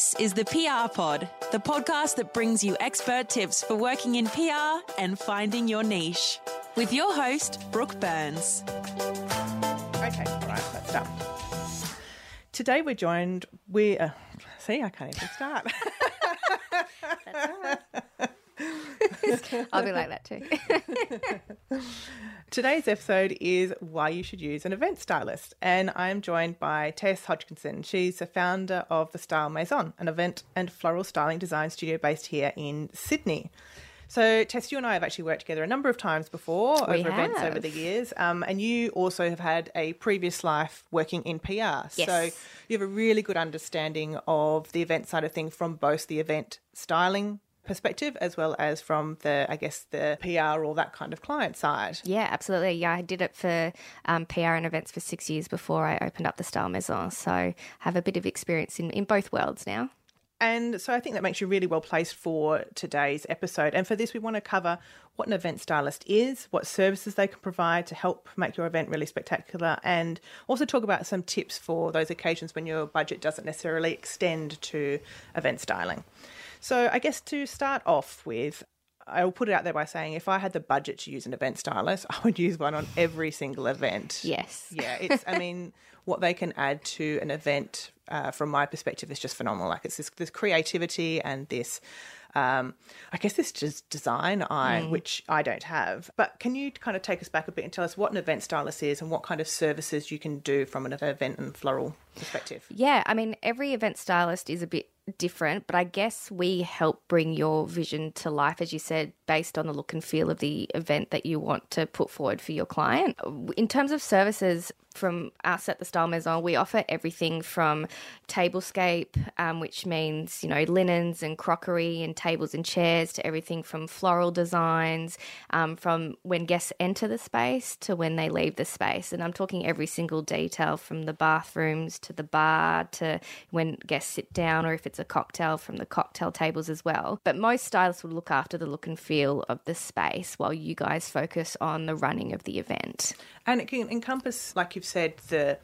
This is the PR Pod, the podcast that brings you expert tips for working in PR and finding your niche. With your host, Brooke Burns. Okay, all right, let's start. Today we're joined. We uh, see, I can't even start. I'll be like that too. Today's episode is why you should use an event stylist, and I'm joined by Tess Hodgkinson. She's the founder of the Style Maison, an event and floral styling design studio based here in Sydney. So, Tess, you and I have actually worked together a number of times before We over events over the years, um, and you also have had a previous life working in PR. Yes. So, you have a really good understanding of the event side of things from both the event styling perspective as well as from the, I guess, the PR or that kind of client side. Yeah, absolutely. Yeah, I did it for um, PR and events for six years before I opened up the Style Maison. So have a bit of experience in, in both worlds now. And so I think that makes you really well placed for today's episode. And for this, we want to cover what an event stylist is, what services they can provide to help make your event really spectacular, and also talk about some tips for those occasions when your budget doesn't necessarily extend to event styling. So I guess to start off with, I'll put it out there by saying if I had the budget to use an event stylist, I would use one on every single event. Yes. Yeah, it's. I mean, what they can add to an event, uh, from my perspective, is just phenomenal. Like it's this, this creativity and this, um, I guess, this just design eye, which I don't have. But can you kind of take us back a bit and tell us what an event stylist is and what kind of services you can do from an event and floral perspective? Yeah, I mean, every event stylist is a bit different, but I guess we help bring your vision to life, as you said, based on the look and feel of the event that you want to put forward for your client. In terms of services, from us at the Style Maison, we offer everything from tablescape, um, which means, you know, linens and crockery and tables and chairs, to everything from floral designs, um, from when guests enter the space to when they leave the space. And I'm talking every single detail from the bathrooms to the bar to when guests sit down, or if it's a cocktail, from the cocktail tables as well. But most stylists will look after the look and feel of the space while you guys focus on the running of the event. And it can encompass, like you've said, the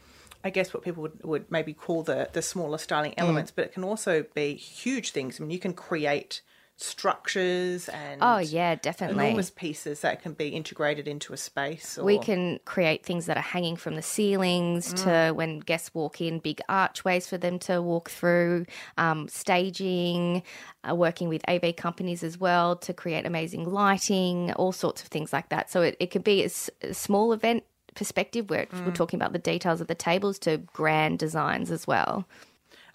I guess what people would, would maybe call the the smaller styling Mm. elements, but it can also be huge things. I mean, you can create structures and Oh, yeah, definitely. enormous pieces that can be integrated into a space. Or, We can create things that are hanging from the ceilings to when guests walk in, big archways for them to walk through, um, staging, uh, working with AV companies as well to create amazing lighting, all sorts of things like that. So it, it could be a, s- a small event perspective where we're talking about the details of the tables to grand designs as well.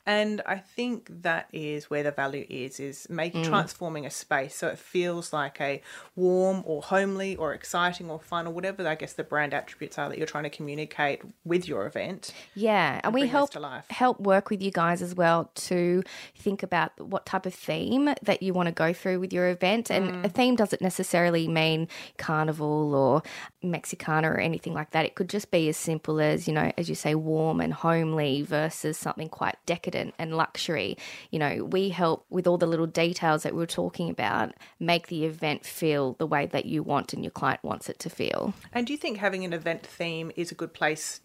And I think that is where the value is, is Mm. making transforming a space so it feels like a warm or homely or exciting or fun or whatever I guess the brand attributes are that you're trying to communicate with your event. Yeah, and, we bring help help work with you guys as well to think about what type of theme that you want to go through with your event. And Mm. a theme doesn't necessarily mean carnival or Mexicana or anything like that. It could just be as simple as you know, as you say, warm and homely versus something quite decadent and luxury. You know, we help with all the little details that we are talking about, make the event feel the way that you want and your client wants it to feel. And do you think having an event theme is a good place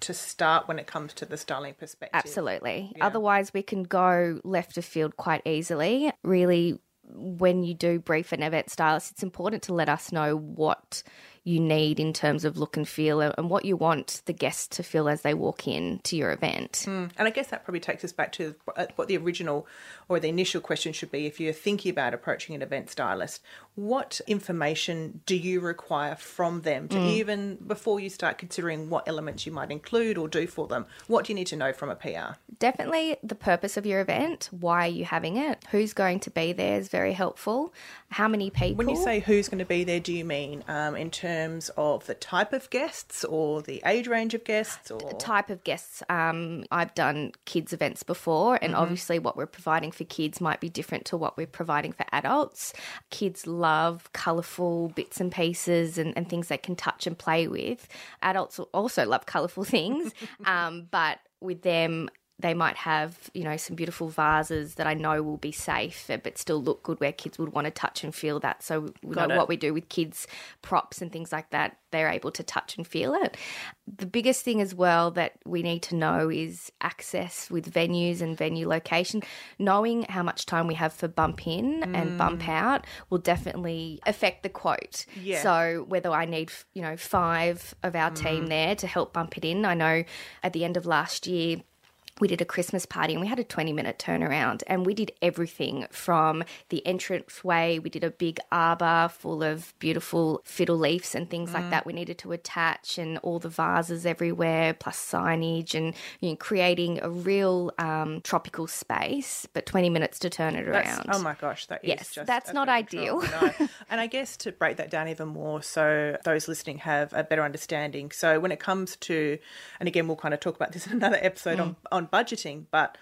to start when it comes to the styling perspective? Absolutely. Otherwise, we can go left of field quite easily. Really, when you do brief an event stylist, it's important to let us know what you need in terms of look and feel and what you want the guests to feel as they walk in to your event. Mm. And I guess that probably takes us back to uh, what the original or the initial question should be if you're thinking about approaching an event stylist. What information do you require from them to mm. even before you start considering what elements you might include or do for them? What do you need to know from a PR? Definitely the purpose of your event, why are you having it, who's going to be there is very helpful, how many people. When you say who's going to be there, do you mean um, in terms of the type of guests or the age range of guests or type of guests. Um, I've done kids events before, and obviously, what we're providing for kids might be different to what we're providing for adults. Kids love colourful bits and pieces and, and things they can touch and play with. Adults also love colourful things, um, but with them, they might have, you know, some beautiful vases that I know will be safe, eh, but still look good where kids would want to touch and feel that. So, you Got know, it. what we do with kids' props and things like that, they're able to touch and feel it. The biggest thing as well that we need to know is access with venues and venue location. Knowing how much time we have for bump in and bump mm. out will definitely affect the quote. Yeah. So whether I need, you know, five of our team mm. there to help bump it in. I know at the end of last year we did a Christmas party and we had a 20 minute turnaround and we did everything from the entranceway. We did a big arbor full of beautiful fiddle leaves and things like that we needed to attach and all the vases everywhere, plus signage and you know, creating a real um, tropical space, but 20 minutes to turn it That's, around. oh my gosh, that is Yes, just that's not ideal. No. and I guess to break that down even more, so those listening have a better understanding. So when it comes to, and again, we'll kind of talk about this in another episode Mm. on on budgeting, but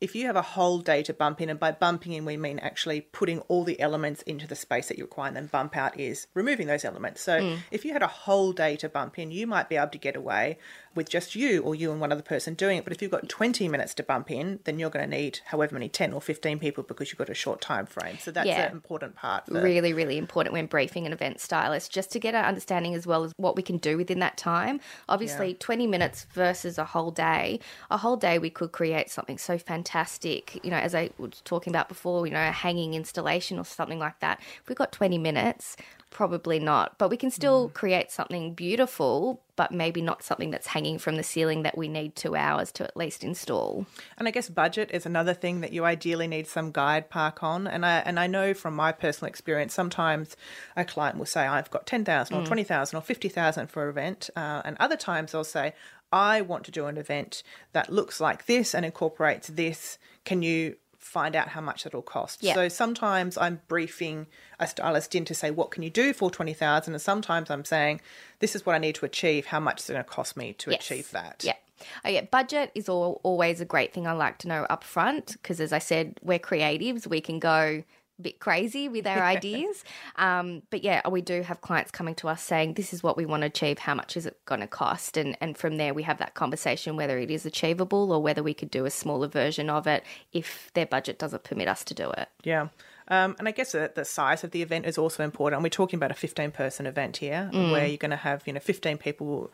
if you have a whole day to bump in, and by bumping in we mean actually putting all the elements into the space that you require, and then bump out is removing those elements. So Mm. if you had a whole day to bump in, you might be able to get away with just you or you and one other person doing it. But if you've got 20 minutes to bump in, then you're going to need however many 10 or 15 people because you've got a short time frame. So that's Yeah. an important part. For, really, really important when briefing an event stylist, just to get an understanding as well as what we can do within that time. Obviously, 20 minutes versus a whole day. A whole day, we could create something so fantastic. You know, as I was talking about before, you know, a hanging installation or something like that. If we've got 20 minutes, probably not. But we can still create something beautiful, but maybe not something that's hanging from the ceiling that we need two hours to at least install. And I guess budget is another thing that you ideally need some guide park on. And I and I know from my personal experience, sometimes a client will say, "I've got ten thousand or twenty thousand or fifty thousand for an event," uh, and other times they'll say, "I want to do an event that looks like this and incorporates this. Can you?" Find out how much that'll cost. Yeah. So sometimes I'm briefing a stylist in to say, "What can you do for twenty thousand? And sometimes I'm saying, "This is what I need to achieve. How much is it going to cost me to Yes. achieve that?" Yeah. Oh, yeah. Budget is all, always a great thing I like to know up front because, as I said, we're creatives. We can go bit crazy with our ideas. Um, but yeah, we do have clients coming to us saying, this is what we want to achieve. How much is it going to cost? And, and from there, we have that conversation whether it is achievable or whether we could do a smaller version of it if their budget doesn't permit us to do it. Yeah. Um, and I guess that the size of the event is also important. And We're talking about a 15 person event here where you're going to have, you know, 15 people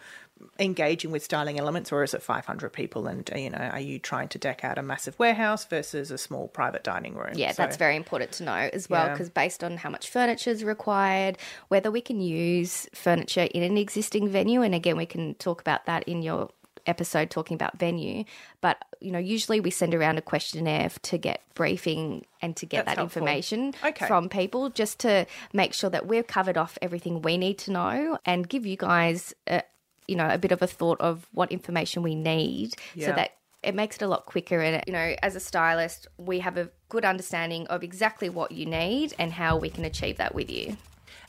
engaging with styling elements, or is it 500 people? And, uh, you know, are you trying to deck out a massive warehouse versus a small private dining room? Yeah, So- that's very important to know as well Yeah. because based on how much furniture is required, whether we can use furniture in an existing venue, and again, we can talk about that in your episode talking about venue. But you know, usually we send around a questionnaire to get briefing and to get That's that helpful. information Okay. from people, just to make sure that we've covered off everything we need to know and give you guys. A, you know, a bit of a thought of what information we need so that it makes it a lot quicker and you know as a stylist we have a good understanding of exactly what you need and how we can achieve that with you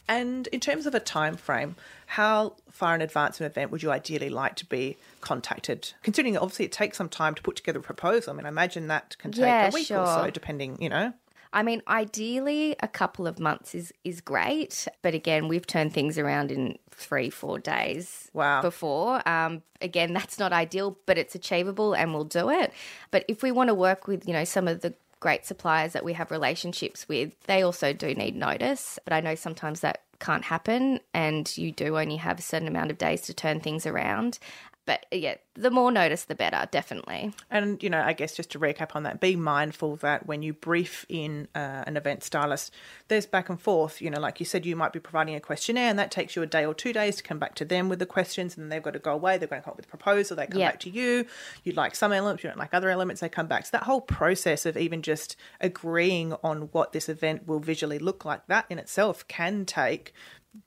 And in terms of a time frame, how far in advance of an event would you ideally like to be contacted? Considering obviously it takes some time to put together a proposal. I mean, I imagine that can take Yeah, a week or so, depending, you know. i mean ideally a couple of months is is great but again we've turned things around in three four days Wow. before um again that's not ideal but it's achievable and we'll do it but if we want to work with you know some of the great suppliers that we have relationships with they also do need notice. But i know sometimes that can't happen and you do only have a certain amount of days to turn things around but yeah the more notice the better definitely And, you know, I guess just to recap on that, be mindful that when you brief in uh, an event stylist, there's back and forth. You know, like you said, you might be providing a questionnaire and that takes you a day or two days to come back to them with the questions and then they've got to go away. They're going to come up with a proposal. They come Yeah. back to you. You like some elements, you don't like other elements. They come back. So that whole process of even just agreeing on what this event will visually look like, that in itself can take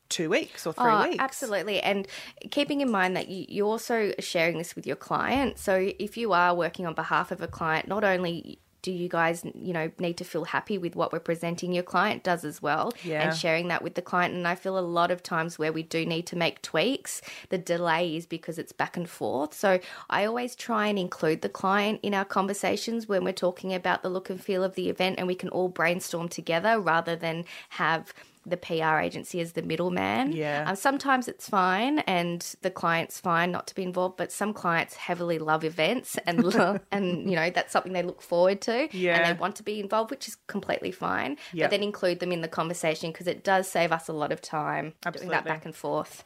two weeks or three Oh, weeks. Absolutely. And keeping in mind that you're also sharing this with your client. So if you are working on behalf of a client, not only do you guys, you know, need to feel happy with what we're presenting, your client does as well. Yeah. And sharing that with the client. And I feel a lot of times where we do need to make tweaks, the delay is because it's back and forth. So I always try and include the client in our conversations when we're talking about the look and feel of the event and we can all brainstorm together rather than have the PR agency as the middleman. Yeah. Um, sometimes it's fine and the client's fine not to be involved, but some clients heavily love events and and you know that's something they look forward to Yeah. and they want to be involved, which is completely fine. Yep. But then include them in the conversation because it does save us a lot of time doing Absolutely. that back and forth.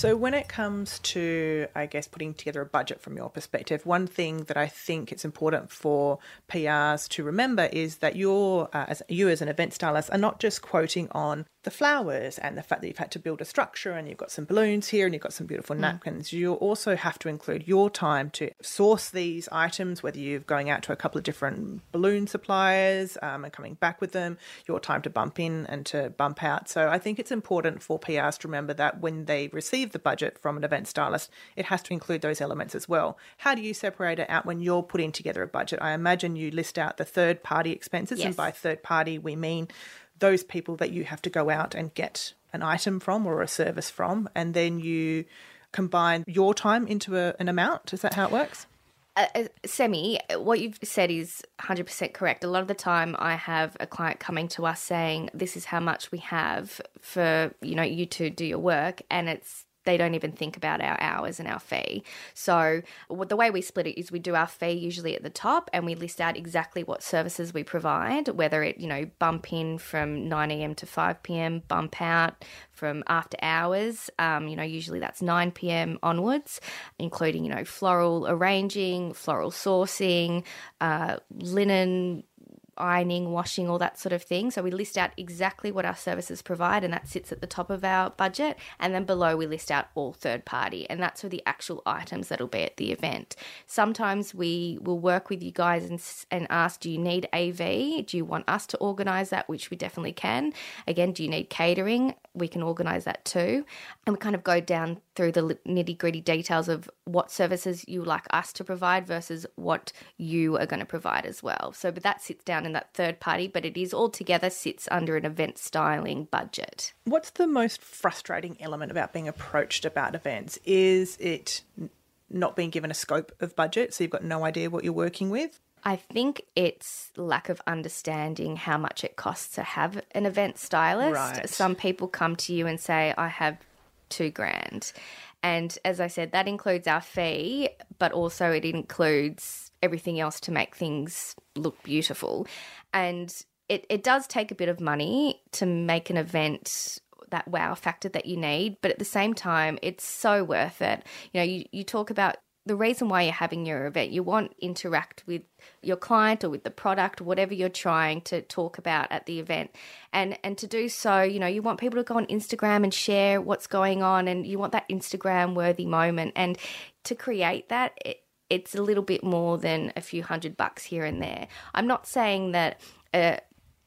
So, when it comes to, I guess, putting together a budget from your perspective, one thing that I think it's important for PRs to remember is that you're, uh, as you as an event stylist, are not just quoting on the flowers and the fact that you've had to build a structure and you've got some balloons here and you've got some beautiful napkins. You also have to include your time to source these items, whether you're going out to a couple of different balloon suppliers um, and coming back with them, your time to bump in and to bump out. So I think it's important for PRs to remember that when they receive the budget from an event stylist, it has to include those elements as well. How do you separate it out when you're putting together a budget? I imagine you list out the third party expenses, and by third party, we mean those people that you have to go out and get an item from or a service from, and then you combine your time into a, an amount. Is that how it works? uh, uh, semi, what you've said is 100% correct. A lot of the time, I have a client coming to us saying, This is how much we have for you know you to do your work, and it's they don't even think about our hours and our fee. So, the way we split it is we do our fee usually at the top and we list out exactly what services we provide, whether it, you know, bump in from 9 a.m. to 5 p.m., bump out from after hours, um, you know, usually that's 9 p.m. onwards, including, you know, floral arranging, floral sourcing, uh, linen ironing, washing, all that sort of thing. So we list out exactly what our services provide, and that sits at the top of our budget. And then below, we list out all third party, and that's for the actual items that'll be at the event. Sometimes we will work with you guys and, and ask, Do you need AV? Do you want us to organize that? Which we definitely can. Again, do you need catering? We can organize that too. And we kind of go down through the nitty gritty details of what services you like us to provide versus what you are going to provide as well. So, but that sits down in that third party, but it is all together sits under an event styling budget. What's the most frustrating element about being approached about events? Is it not being given a scope of budget, so you've got no idea what you're working with? I think it's lack of understanding how much it costs to have an event stylist. Right. Some people come to you and say, I have two grand. And as I said, that includes our fee, but also it includes everything else to make things look beautiful. And it, it does take a bit of money to make an event that wow factor that you need, but at the same time, it's so worth it. You know, you, you talk about the reason why you're having your event you want interact with your client or with the product whatever you're trying to talk about at the event and and to do so you know you want people to go on instagram and share what's going on and you want that instagram worthy moment and to create that it, it's a little bit more than a few hundred bucks here and there. I'm not saying that uh,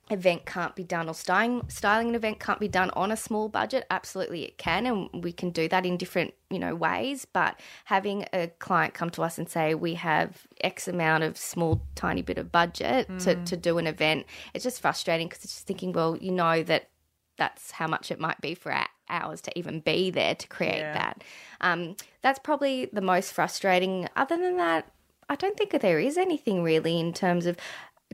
event can't be done or styling styling an event can't be done on a small budget. Absolutely it can and we can do that in different you know ways. But having a client come to us and say we have x amount of small tiny bit of budget to, to do an event it's just frustrating because it's just thinking well you know that that's how much it might be for our hours to even be there to create Yeah. that um, that's probably the most frustrating other than that i don't think there is anything really in terms of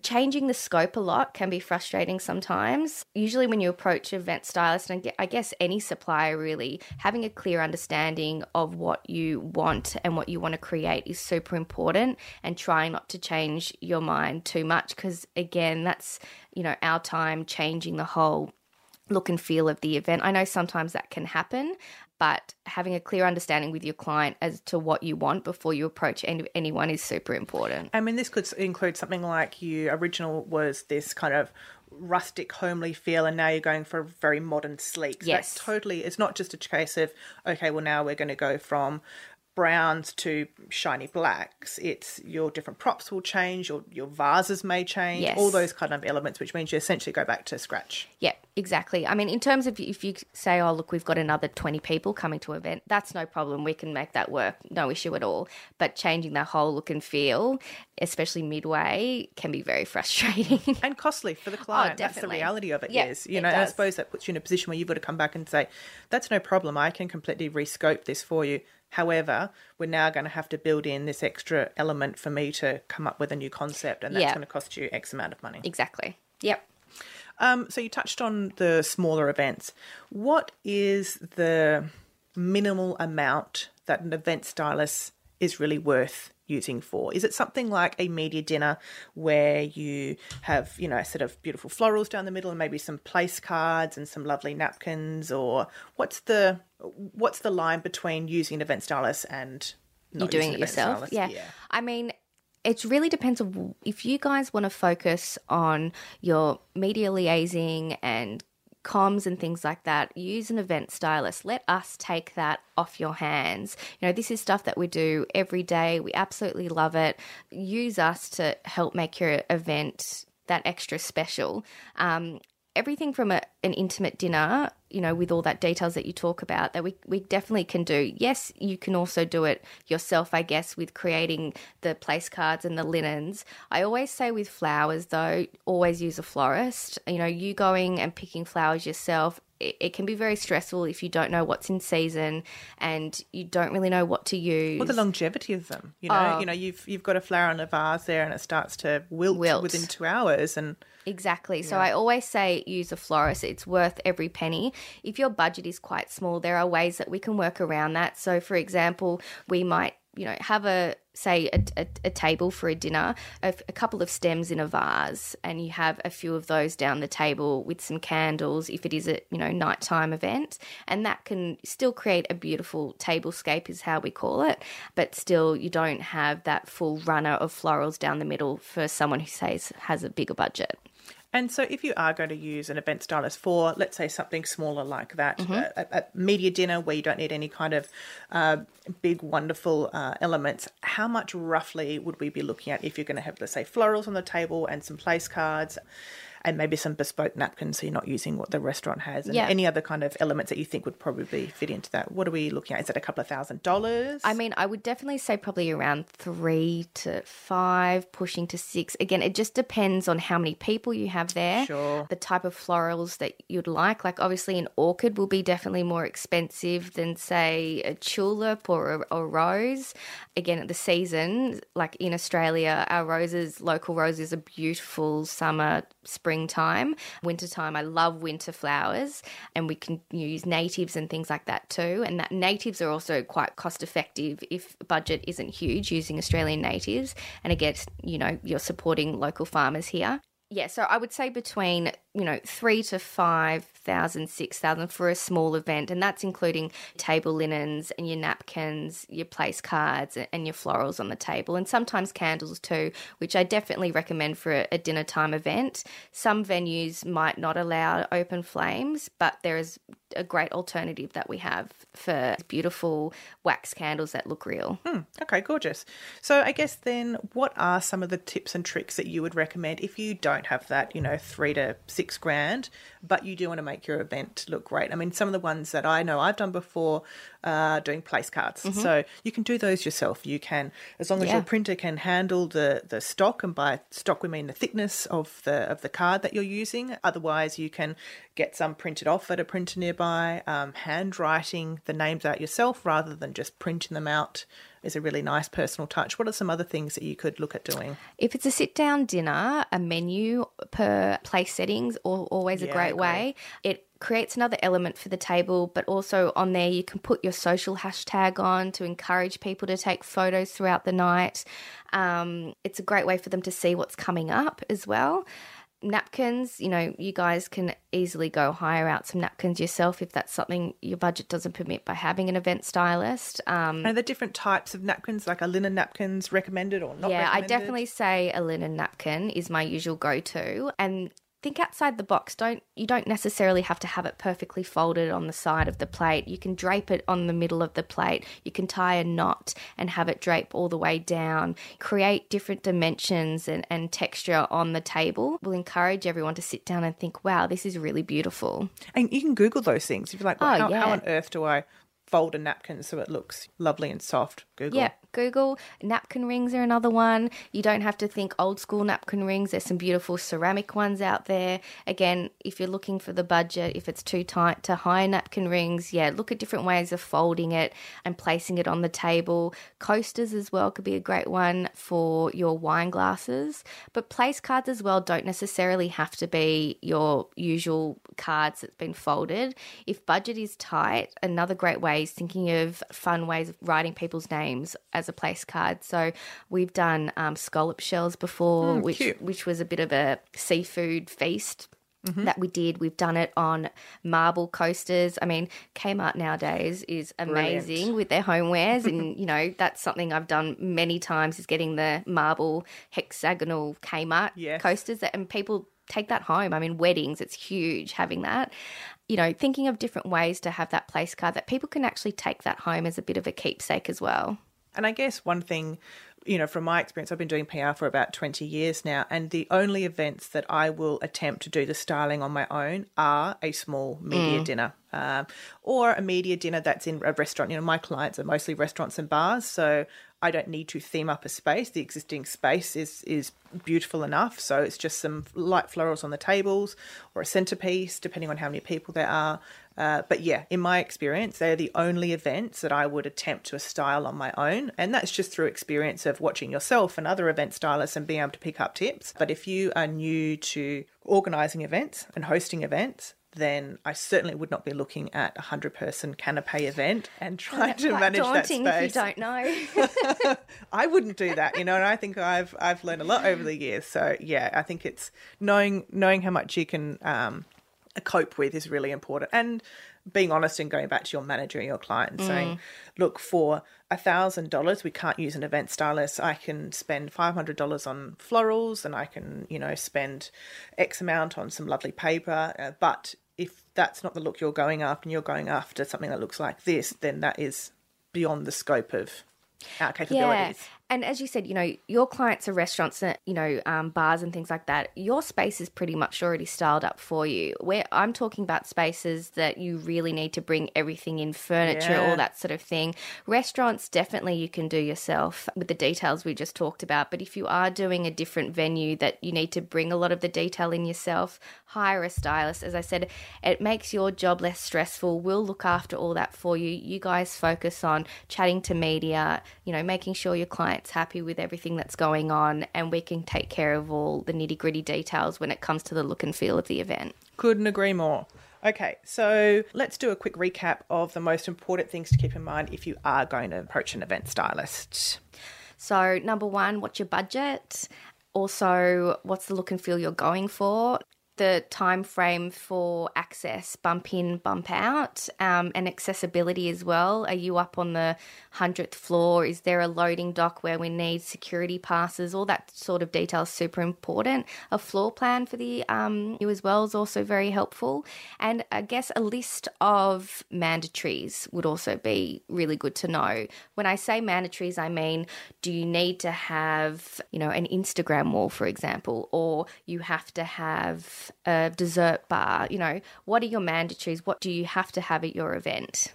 changing the scope a lot can be frustrating sometimes. Usually, when you approach event stylist, and I guess any supplier really, having a clear understanding of what you want and what you want to create is super important, and trying not to change your mind too much because, again, that's you know our time changing the whole look and feel of the event. I know sometimes that can happen, but having a clear understanding with your client as to what you want before you approach any, anyone is super important. I mean, this could include something like you original was this kind of rustic, homely feel, and now you're going for a very modern, sleek. So Yes. that's totally. It's not just a case of okay, well now we're going to go from browns to shiny blacks. It's your different props will change, your your vases may change, Yes. all those kind of elements, which means you essentially go back to scratch. Yeah, exactly. I mean, in terms of if you say, oh, look, we've got another 20 people coming to an event, that's no problem. We can make that work. No issue at all. But changing the whole look and feel, especially midway, can be very frustrating. and costly for the oh, client. That's the reality of it. Is, you it know, I suppose that puts you in a position where you've got to come back and say, "That's no problem. I can completely rescope this for you." However, we're now going to have to build in this extra element for me to come up with a new concept, and that's Yeah. going to cost you X amount of money. exactly. Yep. Um, so you touched on the smaller events. What is the minimal amount that an event stylist is really worth using for? Is it something like a media dinner where you have, you know, a set of beautiful florals down the middle and maybe some place cards and some lovely napkins or what's the what's the line between using an event stylist and you're doing it yourself? Yeah. yeah. I mean, it really depends on if you guys want to focus on your media liaising and comms and things like that, use an event stylist. Let us take that off your hands. You know, this is stuff that we do every day. We absolutely love it. Use us to help make your event that extra special. Um, everything from a, an intimate dinner, you know, with all that details that you talk about, that we, we definitely can do. Yes, you can also do it yourself, I guess, with creating the place cards and the linens. I always say with flowers, though, always use a florist. You know, you going and picking flowers yourself it, it, can be very stressful if you don't know what's in season and you don't really know what to use. Well, the longevity of them, you know, oh. you know, you've you've got a flower in a vase there, and it starts to wilt, wilt. within two hours, and exactly. Yeah. So I always say use a florist; it's worth every penny. If your budget is quite small, there are ways that we can work around that. So, for example, we might you know, have a say a, a, a table for a dinner, a, a, couple of stems in a vase, and you have a few of those down the table with some candles if it is a you know nighttime event, and that can still create a beautiful tablescape is how we call it, but still you don't have that full runner of florals down the middle for someone who says has a bigger budget. And so, if you are going to use an event stylist for, let's say, something smaller like that, mm-hmm. a, a, media dinner where you don't need any kind of uh, big, wonderful uh, elements, how much roughly would we be looking at if you're going to have, let's say, florals on the table and some place cards? And maybe some bespoke napkins so you're not using what the restaurant has and yeah. any other kind of elements that you think would probably fit into that. What are we looking at? Is it a couple of thousand dollars? I mean, I would definitely say probably around three to five, pushing to six. Again, it just depends on how many people you have there, sure. the type of florals that you'd like. Like, obviously, an orchid will be definitely more expensive than, say, a tulip or a, a rose. Again, at the season, like in Australia, our roses, local roses, are beautiful summer, spring springtime. Wintertime, I love winter flowers, and we can use natives and things like that too. And that natives are also quite cost effective if budget isn't huge using Australian natives. And again, you know, you're supporting local farmers here. Yeah, so I would say between you know, three to five thousand, six thousand for a small event, and that's including table linens and your napkins, your place cards, and your florals on the table, and sometimes candles too, which I definitely recommend for a, dinner time event. Some venues might not allow open flames, but there is a great alternative that we have for beautiful wax candles that look real. Hmm, okay, gorgeous. So I guess then, what are some of the tips and tricks that you would recommend if you don't have that, you know, three to six grand, but you do want to make your event look great. I mean, some of the ones that I know I've done before uh, doing place cards. Mm-hmm. So you can do those yourself. You can, as long as yeah. your printer can handle the, the stock, and by stock we mean the thickness of the of the card that you're using. Otherwise, you can get some printed off at a printer nearby. Um, handwriting the names out yourself rather than just printing them out is a really nice personal touch. What are some other things that you could look at doing? If it's a sit down dinner, a menu per place settings or always yeah, a great way. It creates another element for the table, but also on there you can put your social hashtag on to encourage people to take photos throughout the night. Um, it's a great way for them to see what's coming up as well napkins, you know, you guys can easily go hire out some napkins yourself if that's something your budget doesn't permit by having an event stylist. Um, Are there different types of napkins, like a linen napkins recommended or not? Yeah? I definitely say a linen napkin is my usual go to. And think outside the box. Don't you don't necessarily have to have it perfectly folded on the side of the plate. You can drape it on the middle of the plate. You can tie a knot and have it drape all the way down. Create different dimensions and, and texture on the table. Will encourage everyone to sit down and think, wow, this is really beautiful. And you can Google those things. If you're like, well, oh, how, yeah. how on earth do I fold a napkin so it looks lovely and soft. Google. Yeah, Google. Napkin rings are another one. You don't have to think old school napkin rings. There's some beautiful ceramic ones out there. Again, if you're looking for the budget, if it's too tight to hire napkin rings, yeah, look at different ways of folding it and placing it on the table. Coasters as well could be a great one for your wine glasses. But place cards as well don't necessarily have to be your usual cards that's been folded. If budget is tight, another great way is thinking of fun ways of writing people's names as a place card. So we've done um, scallop shells before, Mm, which cute. which was a bit of a seafood feast. That we did. We've done it on marble coasters. I mean, Kmart nowadays is amazing Brilliant. with their homewares, and you know that's something I've done many times. Is getting the marble hexagonal Kmart Yes. coasters, that, and people take that home. I mean, weddings, it's huge having that. You know, thinking of different ways to have that place card that people can actually take that home as a bit of a keepsake as well. And I guess one thing, you know, from my experience, I've been doing PR for about 20 years now, and the only events that I will attempt to do the styling on my own are a small media dinner um, or a media dinner that's in a restaurant. You know, my clients are mostly restaurants and bars, so I don't need to theme up a space. The existing space is is beautiful enough, so it's just some light florals on the tables or a centerpiece, depending on how many people there are. Uh, but yeah, in my experience, they're the only events that I would attempt to style on my own. And that's just through experience of watching yourself and other event stylists and being able to pick up tips. But if you are new to organizing events and hosting events, then I certainly would not be looking at a hundred person canapé event and trying to manage that space. if you don't know. I wouldn't do that, you know, and I think I've I've learned a lot over the years. So yeah, I think it's knowing knowing how much you can um, cope with is really important, and being honest and going back to your manager and your client and saying, look, for a thousand dollars, we can't use an event stylist. I can spend five hundred dollars on florals, and I can you know spend X amount on some lovely paper, uh, but if that's not the look you're going after and you're going after something that looks like this, then that is beyond the scope of our capabilities. And as you said, you know, your clients are restaurants, uh, you know, um, bars and things like that. Your space is pretty much already styled up for you. Where I'm talking about spaces that you really need to bring everything in, furniture, Yeah. all that sort of thing. Restaurants, definitely you can do yourself with the details we just talked about. But if you are doing a different venue that you need to bring a lot of the detail in yourself, hire a stylist. As I said, it makes your job less stressful. We'll look after all that for you. You guys focus on chatting to media, you know, making sure your client's happy with everything that's going on, and we can take care of all the nitty gritty details when it comes to the look and feel of the event. Couldn't agree more. Okay, so let's do a quick recap of the most important things to keep in mind if you are going to approach an event stylist. So, number one, what's your budget? Also, what's the look and feel you're going for? The time frame for access, bump in, bump out, um, and accessibility as well. Are you up on the hundredth floor? Is there a loading dock where we need security passes? All that sort of detail is super important. A floor plan for the um, you as well is also very helpful, and I guess a list of mandatories would also be really good to know. When I say mandatories, I mean do you need to have you know an Instagram wall, for example, or you have to have a dessert bar? You know, what are your mandatories? What do you have to have at your event?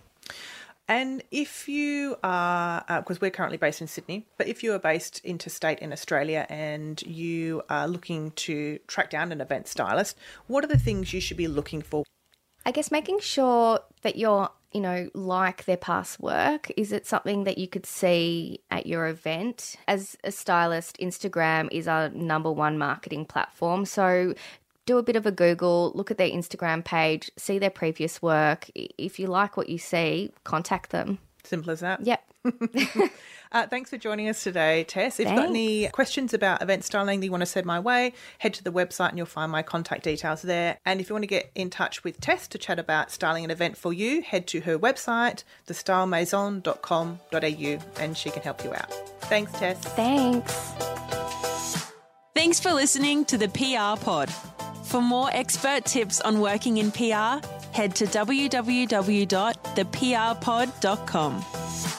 And if you are, uh, because we're currently based in Sydney, but if you are based interstate in Australia and you are looking to track down an event stylist, what are the things you should be looking for? I guess making sure that you're, you know, like their past work. Is it something that you could see at your event? As a stylist, Instagram is our number one marketing platform. So do a bit of a Google, look at their Instagram page, see their previous work. If you like what you see, contact them. Simple as that. Yep. Uh, thanks for joining us today, Tess. If you've got any questions about event styling that you want to send my way, head to the website and you'll find my contact details there. And if you want to get in touch with Tess to chat about styling an event for you, head to her website, thestylemaison.com.au, and she can help you out. Thanks, Tess. Thanks. Thanks for listening to the PR Pod. For more expert tips on working in PR, head to www.theprpod.com.